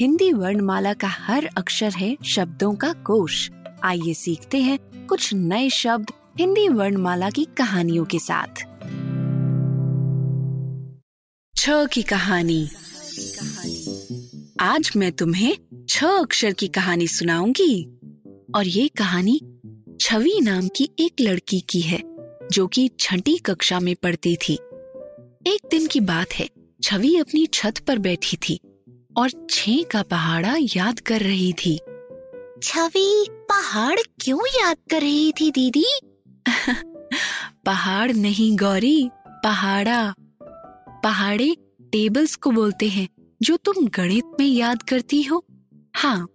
हिंदी वर्णमाला का हर अक्षर है शब्दों का कोश। आइए सीखते हैं कुछ नए शब्द हिंदी वर्णमाला की कहानियों के साथ। छ की कहानी। आज मैं तुम्हें छ अक्षर की कहानी सुनाऊँगी। और ये कहानी छवि नाम की एक लड़की की है, जो कि छठी कक्षा में पढ़ती थी। एक दिन की बात है, छवि अपनी छत पर बैठी थी। और छह का पहाड़ा याद कर रही थी। छवि पहाड़ क्यों याद कर रही थी दीदी? पहाड़ नहीं गौरी पहाड़ा। पहाड़े टेबल्स को बोलते हैं जो तुम गणित में याद करती हो। हाँ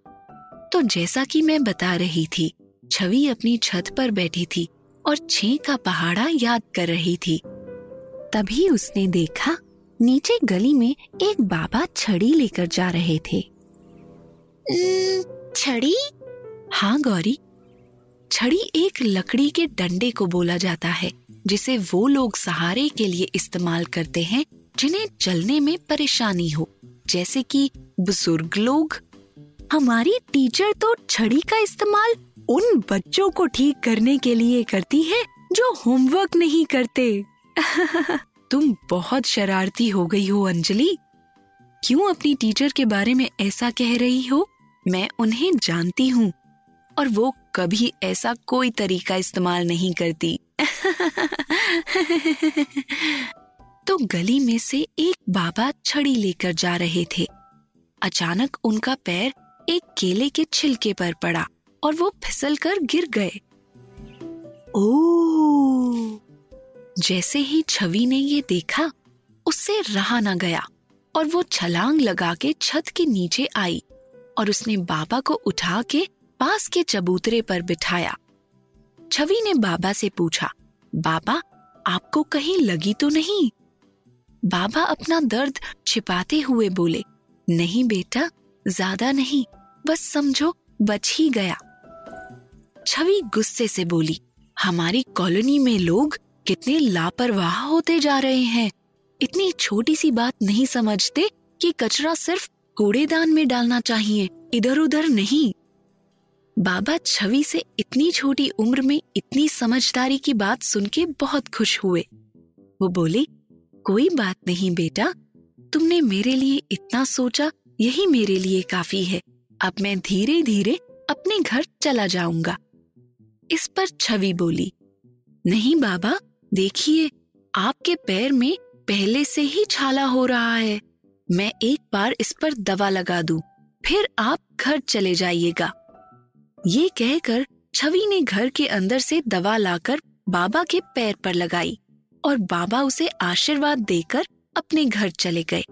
तो जैसा कि मैं बता रही थी छवि अपनी छत पर बैठी थी और छे का पहाड़ा याद कर रही थी। तभी उसने देखा नीचे गली में एक बाबा छड़ी लेकर जा रहे थे। छड़ी? हाँ गौरी। छड़ी एक लकड़ी के डंडे को बोला जाता है जिसे वो लोग सहारे के लिए इस्तेमाल करते हैं जिन्हें चलने में परेशानी हो जैसे कि बुज़ुर्ग लोग। हमारी टीचर तो छड़ी का इस्तेमाल उन बच्चों को ठीक करने के लिए करती है जो होमवर्क नहीं करते। तुम बहुत शरारती हो गई हो, अंजलि। क्यों अपनी टीचर के बारे में ऐसा कह रही हो? मैं उन्हें जानती हूँ। और वो कभी ऐसा कोई तरीका इस्तेमाल नहीं करती। तो गली में से एक बाबा छड़ी लेकर जा रहे थे। अचानक उनका पैर एक केले के छिलके पर पड़ा और वो फिसल कर गिर गए। ओ जैसे ही छवि ने ये देखा, उससे रहा ना गया और वो छलांग लगा के छत के नीचे आई और उसने बाबा को उठा के पास के चबूतरे पर बिठाया। छवि ने बाबा से पूछा, बाबा, आपको कहीं लगी तो नहीं? बाबा अपना दर्द छिपाते हुए बोले, नहीं बेटा, ज़्यादा नहीं, बस समझो, बच ही गया। छवि गुस्से से बोली, हमारी कॉलोनी में लोग कितने लापरवाह होते जा रहे हैं। इतनी छोटी सी बात नहीं समझते कि कचरा सिर्फ़ कूड़ेदान में डालना चाहिए इधर उधर नहीं। बाबा छवि से इतनी छोटी उम्र में इतनी समझदारी की बात सुन के बहुत खुश हुए। वो बोले, कोई बात नहीं बेटा, तुमने मेरे लिए इतना सोचा, यही मेरे लिए काफ़ी है। अब मैं धीरे धीरे अपने घर चला जाऊँगा। इस पर छवि बोली, नहीं बाबा देखिए आपके पैर में पहले से ही छाला हो रहा है। मैं एक बार इस पर दवा लगा दूँ, फिर आप घर चले जाइएगा। ये कहकर छवि ने घर के अंदर से दवा लाकर बाबा के पैर पर लगाई और बाबा उसे आशीर्वाद देकर अपने घर चले गए।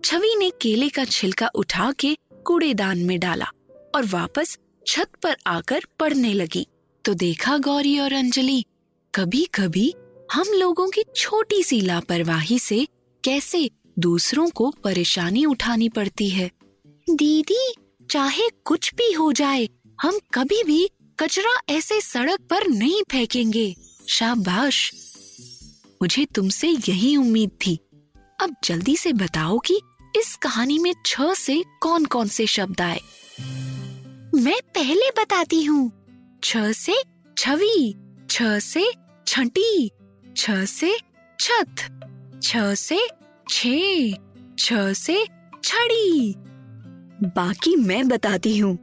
छवि ने केले का छिलका उठा के कूड़ेदान में डाला और वापस छत पर आकर पढ़ने लगी। तो देखा गौरी और अंजलि कभी कभी हम लोगों की छोटी सी लापरवाही से कैसे दूसरों को परेशानी उठानी पड़ती है। दीदी, चाहे कुछ भी हो जाए, हम कभी भी कचरा ऐसे सड़क पर नहीं फेंकेंगे। शाबाश। मुझे तुमसे यही उम्मीद थी। अब जल्दी से बताओ कि इस कहानी में छ से कौन कौन से शब्द आए। मैं पहले बताती हूँ। छ से छवि, छ से छठी, छ से छत, छ से छे, छ से छड़ी। बाकी मैं बताती हूँ।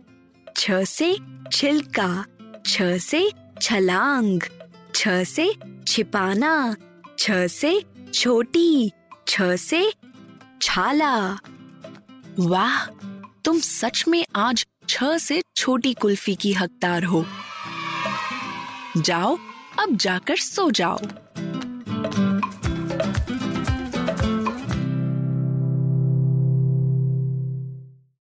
छ से छिलका, छ से छलांग, छ से छिपाना, छ से छोटी, छ से छाला। वाह, तुम सच में आज छ से छोटी कुल्फी की हकदार हो। जाओ अब जाकर सो जाओ।